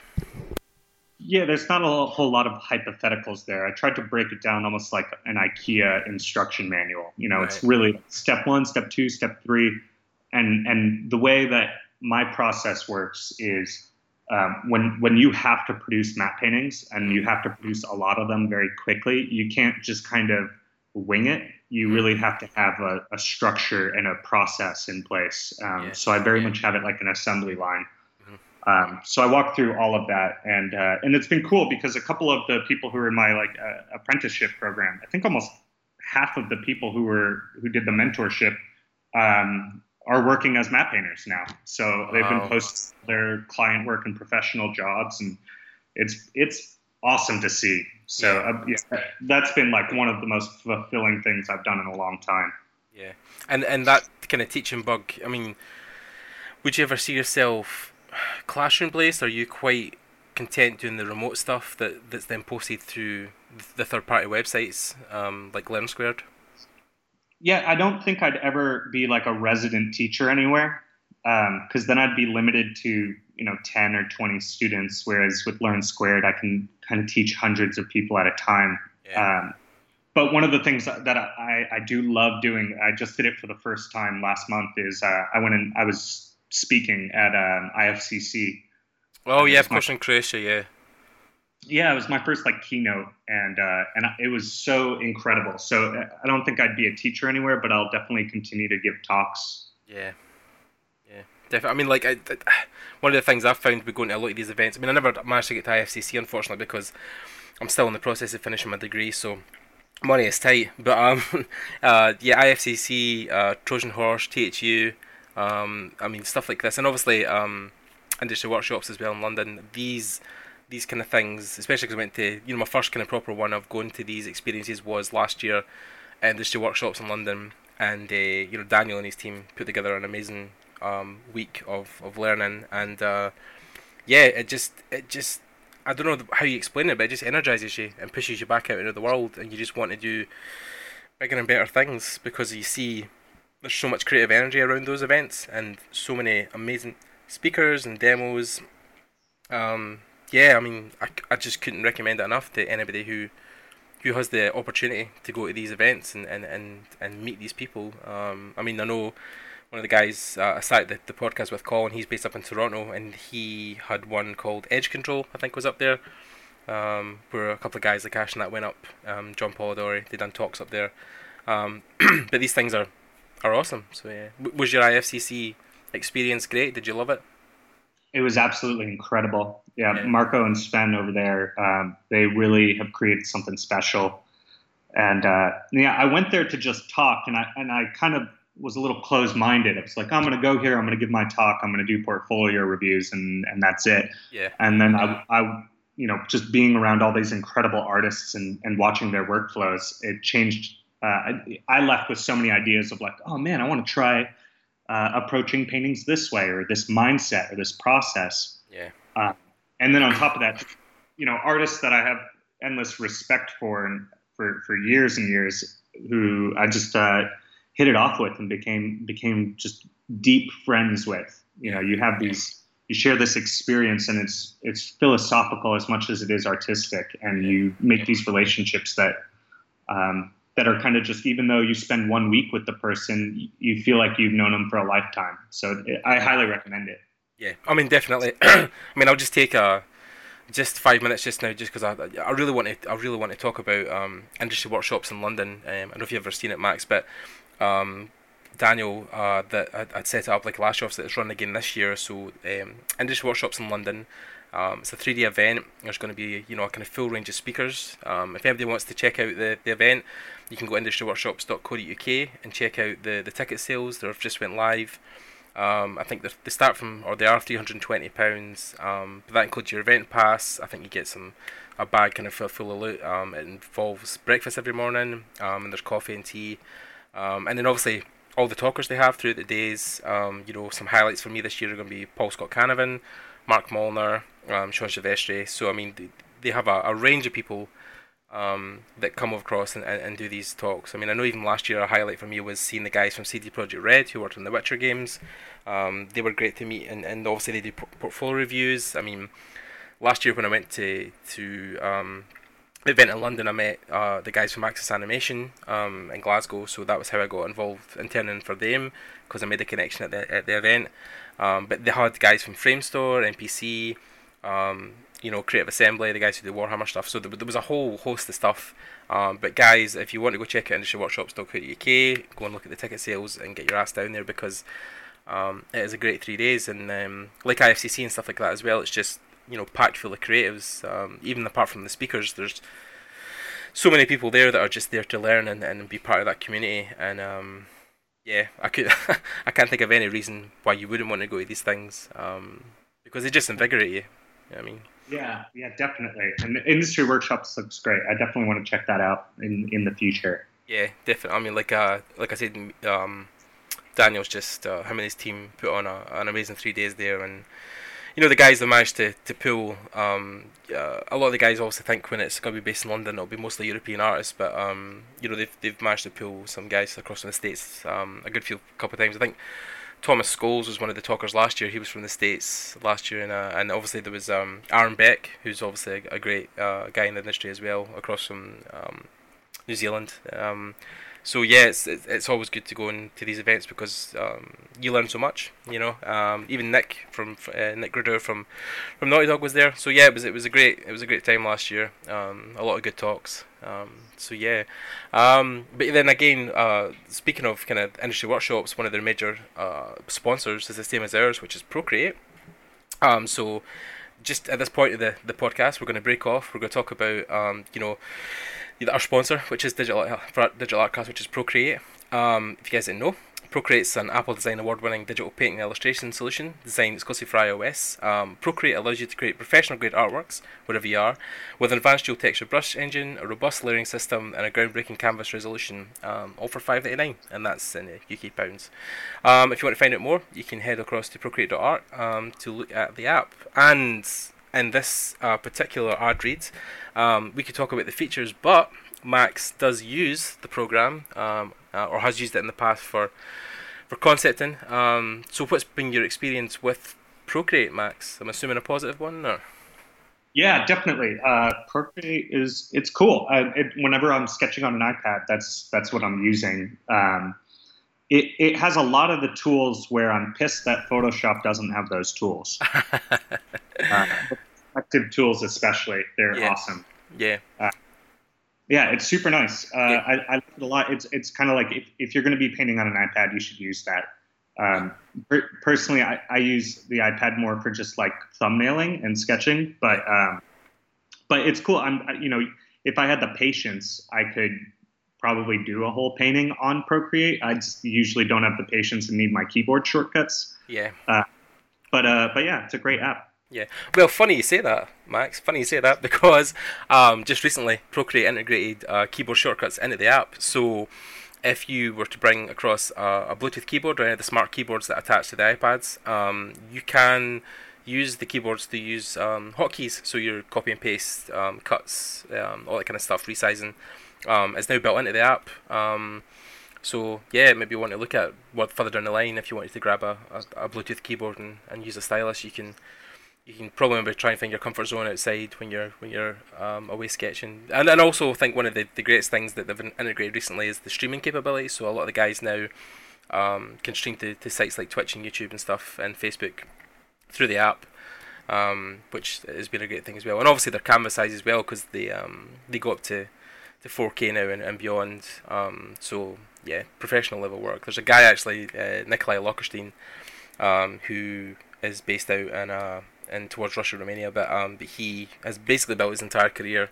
Yeah, there's not a whole lot of hypotheticals there. I tried to break it down almost like an IKEA instruction manual. You know, right. it's really step one, step two, step three, and and the way that my process works is um, when when you have to produce matte paintings and you have to produce a lot of them very quickly, you can't just kind of wing it. You mm-hmm. really have to have a, a structure and a process in place. Um, yeah. So I very yeah. much have it like an assembly line. Mm-hmm. Um, so I walked through all of that, and uh, and it's been cool because a couple of the people who were in my like uh, apprenticeship program, I think almost half of the people who were who did the mentorship um, are working as matte painters now. So they've wow. been posting their client work and professional jobs, and it's it's awesome to see. So yeah. Uh, yeah, that's been like one of the most fulfilling things I've done in a long time. Yeah, and and that kind of teaching bug. I mean, would you ever see yourself classroom based? Are you quite content doing the remote stuff that that's then posted through the third party websites um, like Learn Squared? Yeah, I don't think I'd ever be like a resident teacher anywhere because um, then I'd be limited to you know 10 or 20 students whereas with learn squared i can kind of teach hundreds of people at a time. Yeah. um, but one of the things that I, I do love doing i just did it for the first time last month is uh, i went and i was speaking at um, ifcc oh yeah of course in croatia yeah yeah, it was my first like keynote, and uh, and it was so incredible. So uh, I don't think I'd be a teacher anywhere, but I'll definitely continue to give talks. Yeah, yeah, definitely. I mean, like I, I, [SIGHS] one of the things I've found with going to a lot of these events. I mean, I never managed to get to IFCC unfortunately because I'm still in the process of finishing my degree, so money is tight. But um, [LAUGHS] uh, yeah, IFCC, uh, Trojan Horse, THU, um, I mean stuff like this, and obviously um, industry workshops as well in London. These these kind of things, especially because I went to, you know, my first kind of proper one of going to these experiences was last year at industry workshops in London, and uh, you know Daniel and his team put together an amazing um, week of, of learning, and uh, yeah, it just it just I don't know how you explain it, but it just energizes you and pushes you back out into the world, and you just want to do bigger and better things because you see there's so much creative energy around those events and so many amazing speakers and demos. Um, yeah, I mean, I, I just couldn't recommend it enough to anybody who who has the opportunity to go to these events and, and, and, and meet these people. Um, I mean, I know one of the guys uh, I started the, the podcast with, Colin, he's based up in Toronto, and he had one called Edge Control, I think was up there, um, where a couple of guys like Ash and that went up. Um, John Polidori, they done talks up there. Um, [CLEARS THROAT] but these things are, are awesome. So yeah, w- was your IFCC experience great? Did you love it? It was absolutely incredible. Yeah, yeah. Marco and Sven over there, um, they really have created something special. And uh, yeah, I went there to just talk, and I and I kind of was a little closed-minded. I was like, I'm going to go here, I'm going to give my talk, I'm going to do portfolio reviews, and and that's it. Yeah. And then I, I you know, just being around all these incredible artists and and watching their workflows, it changed. Uh, I, I left with so many ideas of like, oh man, I want to try uh, approaching paintings this way or this mindset or this process. Yeah. Uh, and then on top of that, you know, artists that I have endless respect for and for, for years and years who I just uh, hit it off with and became became just deep friends with. You know, you have these you share this experience and it's it's philosophical as much as it is artistic and you make these relationships that um, that are kind of just even though you spend one week with the person, you feel like you've known them for a lifetime. So I highly recommend it. Yeah, I mean definitely. [CLEARS THROAT] I mean I'll just take a just five minutes just now, just because I, I really want to I really want to talk about um, industry workshops in London. Um, I don't know if you've ever seen it, Max, but um, Daniel uh, that I'd set it up like last year, so it's running again this year. So um, industry workshops in London. Um, it's a 3D event. There's going to be, you know, a kind of full range of speakers. Um, if anybody wants to check out the, the event, you can go to industryworkshops.co.uk and check out the, the ticket sales. They've just went live. Um, I think they start from, or they are £320. Um, but that includes your event pass. I think you get some a bag kind of full of loot. Um, it involves breakfast every morning, um, and there's coffee and tea. And then obviously all the talkers they have throughout the days. You know, some highlights for me this year are going to be Paul Scott Canavan, Mark Molnar, um, Sean Silvestri. So I mean, they, have a, a range of people um, that come across and, and, and, do these talks. I mean, I know even last year a highlight for me was seeing the guys from CD Projekt Red who worked on the Witcher games. Um, they were great to meet, and, and obviously they did portfolio reviews. I mean, last year when I went to to um, event in London, I met uh, the guys from Axis Animation um, in Glasgow, so that was how I got involved interning for them because I made a connection at the at the event. Um, but they had guys from Framestore, MPC, um, you know, Creative Assembly, the guys who do Warhammer stuff. So there, there was a whole host of stuff. Um, but guys, if you want to go check out industryworkshops.co.uk, go and look at the ticket sales and get your ass down there because um, it is a great three days. And um, like IFCC and stuff like that as well, it's just you know packed full of creatives. Um, even apart from the speakers, there's so many people there that are just there to learn and, and be part of that community. And um, yeah, I could [LAUGHS] I can't think of any reason why you wouldn't want to go to these things um, because they just invigorate you. you know I mean. Yeah, yeah, definitely. And the industry workshops looks great. I definitely want to check that out in in the future. Yeah, definitely. I mean, like uh, like I said, um, Daniel's just uh, him and his team put on a, an amazing three days there, and you know the guys that managed to to pull. Um, uh, a lot of the guys also think when it's going to be based in London, it'll be mostly European artists, but um, you know they've they've managed to pull some guys across from the states um, a good few couple of times. I think Thomas Scholes was one of the talkers last year. He was from the states last year, and uh, and obviously there was um, Aaron Beck, who's obviously a, great uh, guy in the industry as well, across from um, New Zealand. So yeah, it's it's always good to go into these events because um, you learn so much. You know, um, even Nick from uh, Nick Grider from from Naughty Dog was there. So yeah, it was it was a great it was a great time last year. Um, a lot of good talks. Um, so yeah, um, but then again, uh, speaking of kind of industry workshops, one of their major uh, sponsors is the same as ours, which is Procreate. Um, so just at this point of the, the podcast, we're going to break off. We're going to talk about you know our sponsor, which is Digital for Digital Artcast, which is Procreate. Um, if you guys didn't know, Procreate's an Apple Design Award-winning digital painting and illustration solution designed exclusively for iOS. Um, Procreate allows you to create professional-grade artworks wherever you are, with an advanced dual texture brush engine, a robust layering system, and a groundbreaking canvas resolution. Um, all for five ninety nine, and that's in UK pounds. Um, if you want to find out more, you can head across to Procreate.art um, to look at the app. And in this uh, particular ad read, um, we could talk about the features, but Max does use the program um, uh, or has used it in the past for for concepting. Um, so, what's been your experience with Procreate, Max? I'm assuming a positive one, or? Yeah, definitely. Uh, Procreate is it's cool. Uh, it, whenever I'm sketching on an iPad, that's that's what I'm using. Um, it it has a lot of the tools where I'm pissed that Photoshop doesn't have those tools. [LAUGHS] uh, tools, especially, they're Yeah. awesome. Yeah. Yeah, it's super nice. Uh, Yeah. I, I like it a lot. It's it's kind of like if, if you're going to be painting on an iPad, you should use that. Um, per- personally, I, I use the iPad more for just like thumbnailing and sketching, but um, but it's cool. I'm you know if I had the patience, I could probably do a whole painting on Procreate. I just usually don't have the patience and need my keyboard shortcuts. Yeah. But uh, but yeah, it's a great app. Yeah. Well, funny you say that, Max. Funny you say that [LAUGHS] because um, just recently Procreate integrated uh, keyboard shortcuts into the app. So if you were to bring across uh, a Bluetooth keyboard or any of the smart keyboards that attach to the iPads, um, you can use the keyboards to use um, hotkeys. So your copy and paste, um, cuts, um, all that kind of stuff, resizing, um, is now built into the app. Um, so yeah, maybe you want to look at what further down the line if you wanted to grab a, a, a Bluetooth keyboard and, and use a stylus, you can you can probably try and find your comfort zone outside when you're when you're um, away sketching. And and also I think one of the, the greatest things that they've integrated recently is the streaming capability. So a lot of the guys now um, can stream to, to sites like Twitch and YouTube and stuff and Facebook through the app. Um, which has been a great thing as well, and obviously their canvas size as well because they um, they go up to, to 4K now and, and beyond. Um, so yeah, professional level work. There's a guy actually, uh, Nikolai Lockertsen, um, who is based out in uh, in towards Russia, Romania, but um, but he has basically built his entire career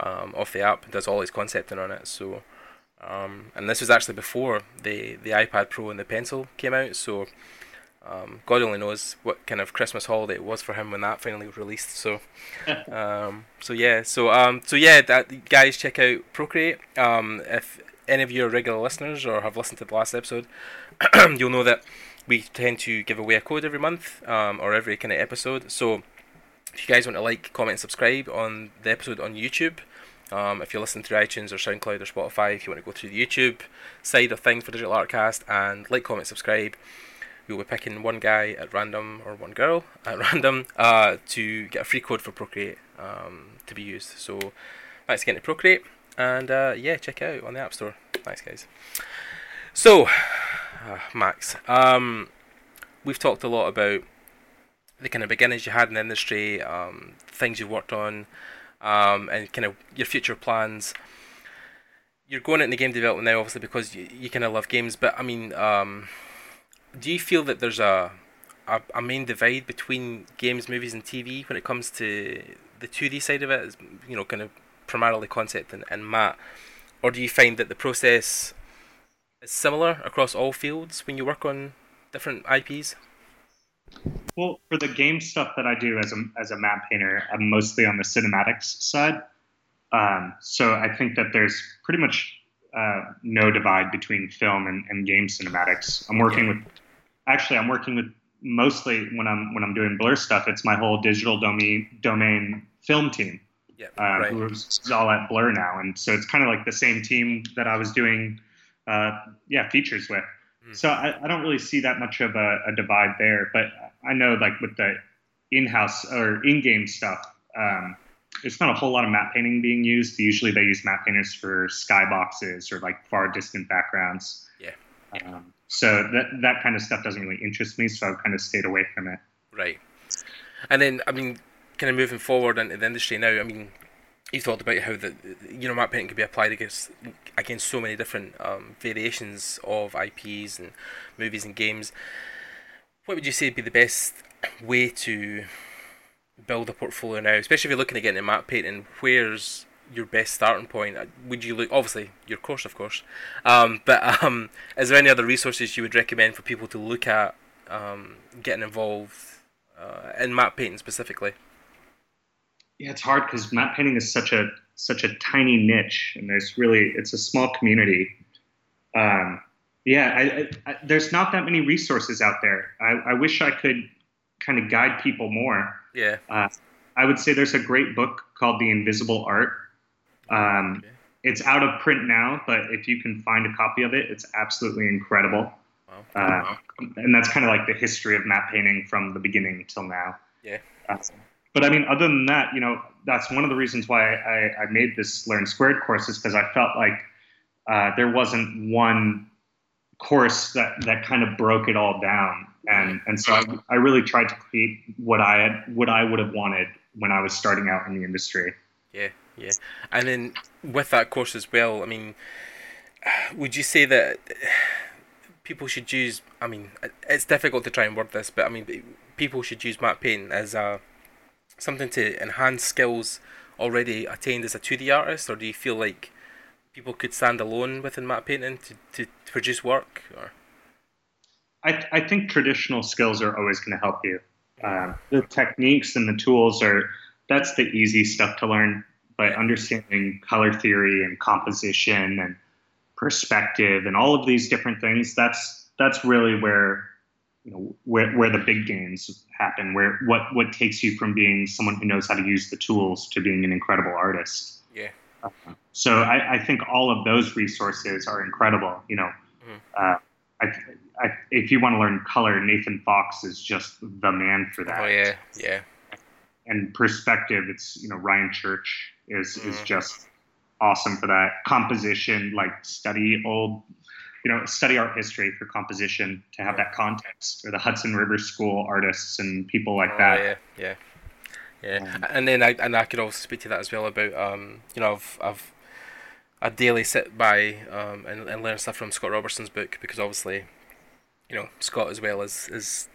um, off the app does all his concepting on it. So, um, and this was actually before the the iPad Pro and the Pencil came out. So, um, God only knows what kind of Christmas holiday it was for him when that finally was released. So, [LAUGHS] um, so yeah, so um, so yeah, that guys check out Procreate. Um, if any of you are regular listeners or have listened to the last episode, [CLEARS THROAT] you'll know that we tend to give away a code every month um, or every kind of episode. So if you guys want to like, comment, and subscribe on the episode on YouTube, um, if you listen through iTunes or SoundCloud or Spotify, if you want to go through the YouTube side of things for Digital Artcast and like, comment, subscribe, we'll be picking one guy at random or one girl [LAUGHS] at random uh, to get a free code for Procreate um, to be used. So thanks again to Procreate and uh, yeah, check out on the App Store. Thanks, guys. So, uh, Max, um, we've talked a lot about the kind of beginnings you had in the industry, um, things you worked on, um, and kind of your future plans. You're going into game development now, obviously, because you, you kind of love games. But I mean, um, do you feel that there's a, a a main divide between games, movies, and TV when it comes to the 2D side of it? You know, kind of primarily concept and, and matte, or do you find that the process is similar across all fields when you work on different IPs? Well, for the game stuff that I do as a as a matte painter, I'm mostly on the cinematics side. Um, so I think that there's pretty much uh, no divide between film and, and game cinematics. I'm working with actually I'm working with mostly when I'm when I'm doing blur stuff. It's my whole digital domain domain film team Yeah, uh, right. who's all at Blur now, and so it's kind of like the same team that I was doing, uh, yeah, features with. Mm. So I, I don't really see that much of a, a divide there, but I know like with the in-house or in-game stuff, um, there's not a whole lot of matte painting being used. Usually they use matte painters for skyboxes or like far distant backgrounds. Yeah. Um, so that that kind of stuff doesn't really interest me, so I've kind of stayed away from it. Right. And then, I mean, kind of moving forward into the industry now, I mean, you talked about how the you know matte painting can be applied against against so many different um, variations of IPs and movies and games. What would you say would be the best way to build a portfolio now, especially if you're looking at getting matte painting? Where's your best starting point? Uh, would you look obviously your course, of course, um, [LAUGHS] but um, is there any other resources you would recommend for people to look at um, getting involved uh, in matte painting specifically? Yeah, it's hard because matte painting is such a such a tiny niche, and there's really it's a small community. Um, yeah, I, I, there's not that many resources out there. I, I wish I could kind of guide people more. Yeah. Uh, I would say there's a great book called The Invisible Art. Um, okay. It's out of print now, but if you can find a copy of it, it's absolutely incredible. Wow. Uh, and that's kind of like the history of matte painting from the beginning till now. Yeah. Uh, but I mean, other than that, you know, that's one of the reasons why I, I made this Learn Squared course is because I felt like uh, there wasn't one course that, that kind of broke it all down. And, and so I, I really tried to create what I had, what I would have wanted when I was starting out in the industry. Yeah, yeah. And then with that course as well, I mean, would you say that people should use? I mean, it's difficult to try and word this, but I mean, people should use matte paint as a something to enhance skills already attained as a 2D artist, or do you feel like people could stand alone within matte painting to, to produce work? Or I, I think traditional skills are always going to help you. Um, the techniques and the tools are that's the easy stuff to learn, but understanding color theory and composition and perspective and all of these different things that's that's really where you know where, where the big gains happen where what what takes you from being someone who knows how to use the tools to being an incredible artist yeah uh, so I, I think all of those resources are incredible you know mm-hmm. uh, I, I, if you want to learn color, Nathan Fowkes is just the man for that. Oh yeah, yeah. And perspective, it's you know Ryan Church is is just awesome for that. Composition, like study old, you know, study art history for composition to have that context, or the Hudson River School artists and people like oh, that. Yeah, yeah, yeah. Um, and then I and I could also speak to that as well about um, you know, I've I've I daily sit by um, and, and learn stuff from Scott Robertson's book because obviously, you know, Scott as well as is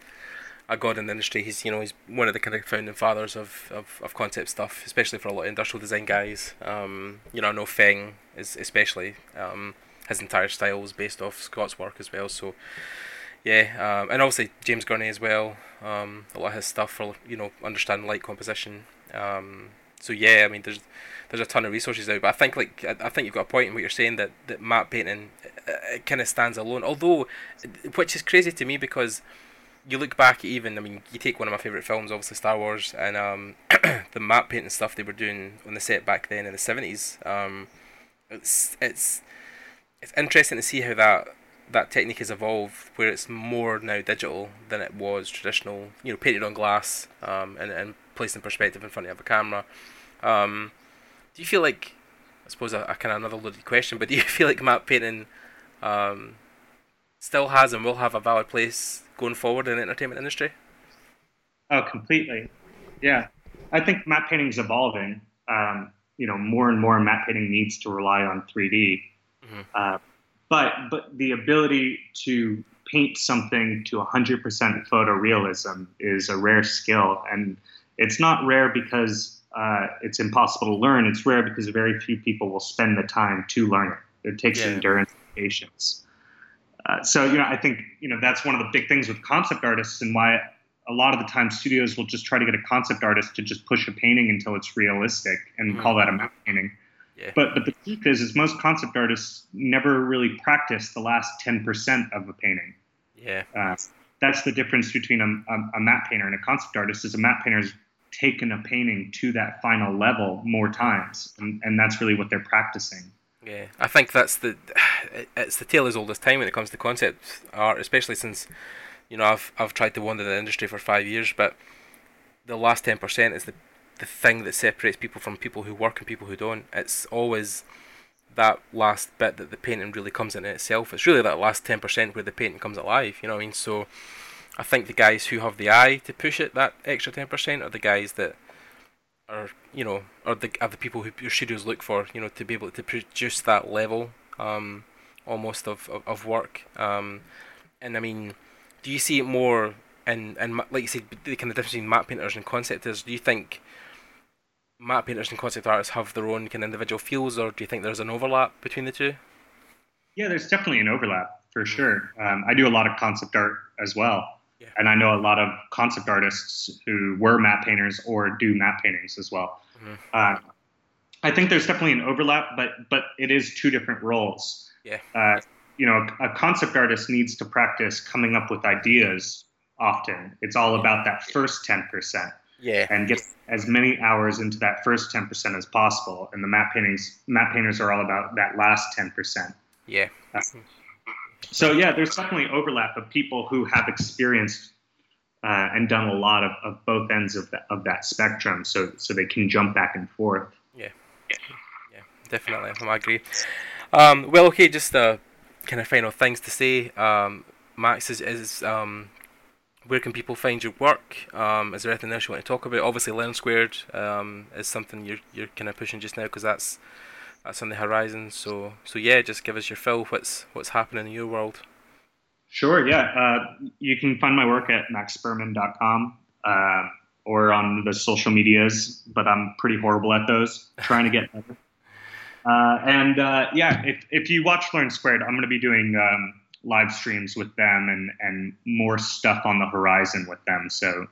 a god in the industry. He's you know he's one of the kind of founding fathers of, of, of concept stuff, especially for a lot of industrial design guys. Um, you know, I know Feng is especially um, his entire style is based off Scott's work as well. So yeah, um, and obviously James Gurney as well. Um, a lot of his stuff for you know understanding light composition. Um, so yeah, I mean there's there's a ton of resources out. But I think like I, think you've got a point in what you're saying that that matte painting uh, it kind of stands alone. Although, which is crazy to me because you look back even I mean you take one of my favorite films, obviously Star Wars, and um, [CLEARS THROAT] the matte painting stuff they were doing on the set back then in the seventies. Um, it's it's it's interesting to see how that that technique has evolved, where it's more now digital than it was traditional. You know, painted on glass um, and and placed in perspective in front of a camera. Um, do you feel like I suppose a, a kind of another loaded question, but do you [LAUGHS] feel like matte painting um, still has and will have a valid place going forward in the entertainment industry? Oh, completely. Yeah, I think matte painting is evolving. Um, you know, more and more matte painting needs to rely on 3D. Mm-hmm. Uh, but but the ability to paint something to 100% photorealism is a rare skill, and it's not rare because uh, it's impossible to learn. It's rare because very few people will spend the time to learn it. It takes yeah. endurance and patience. Uh, so you know, I think you know that's one of the big things with concept artists, and why a lot of the time studios will just try to get a concept artist to just push a painting until it's realistic and mm-hmm. call that a painting. Yeah. But but the truth is, is most concept artists never really practice the last ten percent of a painting. Yeah. Uh, that's the difference between a, a, a matte painter and a concept artist. Is a matte painter is taken a painting to that final level more times, and, and that's really what they're practicing. Yeah, I think that's the [SIGHS] it's the tale as old as time when it comes to concept art, especially since you know I've I've tried to wander the industry for five years, but the last ten percent is the the thing that separates people from people who work and people who don't. It's always that last bit that the painting really comes in itself. It's really that last ten percent where the painting comes alive. You know what I mean? So I think the guys who have the eye to push it that extra ten percent are the guys that are you know are the are the people who your studios look for you know to be able to produce that level um, almost of, of, of work um, and I mean do you see it more in and like you said the kind of difference between matte painters and conceptors do you think matte painters and concept artists have their own kind of individual feels, or do you think there's an overlap between the two? Yeah, there's definitely an overlap for sure. Um, I do a lot of concept art as well, yeah. and I know a lot of concept artists who were matte painters or do matte paintings as well. Mm-hmm. Uh, I think there's definitely an overlap, but but it is two different roles. Yeah. Uh, you know, a, a concept artist needs to practice coming up with ideas often. It's all about that first ten percent. Yeah. And get as many hours into that first 10% as possible. And the matte paintings, matte painters are all about that last 10%. Yeah. Uh, so yeah, there's definitely overlap of people who have experienced uh, and done a lot of, of both ends of, the, of that spectrum, so so they can jump back and forth. Yeah, yeah, definitely. I agree. Um, well, okay, just uh, kind of final things to say. Um, Max is, is um, where can people find your work? Um, is there anything else you want to talk about? Obviously, Learn Squared um, is something you're you're kind of pushing just now because that's that's on the horizon. So so yeah, just give us your fill. What's what's happening in your world? Sure. Yeah. Uh, you can find my work at maxberman.com uh, or on the social medias, but I'm pretty horrible at those. Trying to get [LAUGHS] better. Uh, and uh, yeah, if if you watch Learn Squared, I'm going to be doing. Um, live streams with them and and more stuff on the horizon with them. So,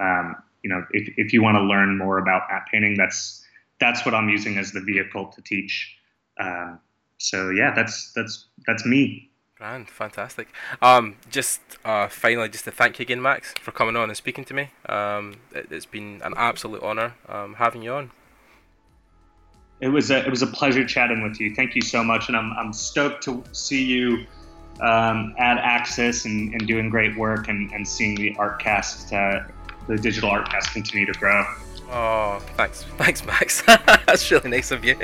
um, you know, if if you want to learn more about matte painting, that's that's what I'm using as the vehicle to teach. Um, so yeah, that's that's that's me. Grand, fantastic. Um, just uh, finally, just to thank you again, Max, for coming on and speaking to me. Um, it, has been an absolute honour um, having you on. It was a it was a pleasure chatting with you. Thank you so much, and I'm I'm stoked to see you um, at Axis and, and, doing great work and, and seeing the Artcast, uh, the digital Artcast continue to grow. Oh, thanks, [LAUGHS] thanks, Max. [LAUGHS] That's really nice of you.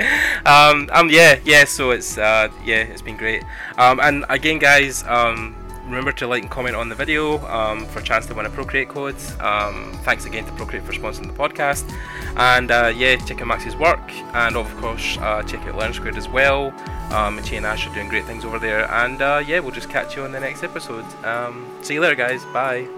Um, um, yeah, yeah. So it's uh, yeah, it's been great. Um, and again, guys, um, remember to like and comment on the video um, for a chance to win a Procreate code. Um, thanks again to Procreate for sponsoring the podcast. And uh, yeah, check out Max's work, and of course, uh, check out Learn as well. Um, Chi and Ash are doing great things over there. And uh, yeah, we'll just catch you on the next episode. Um, see you later, guys. Bye.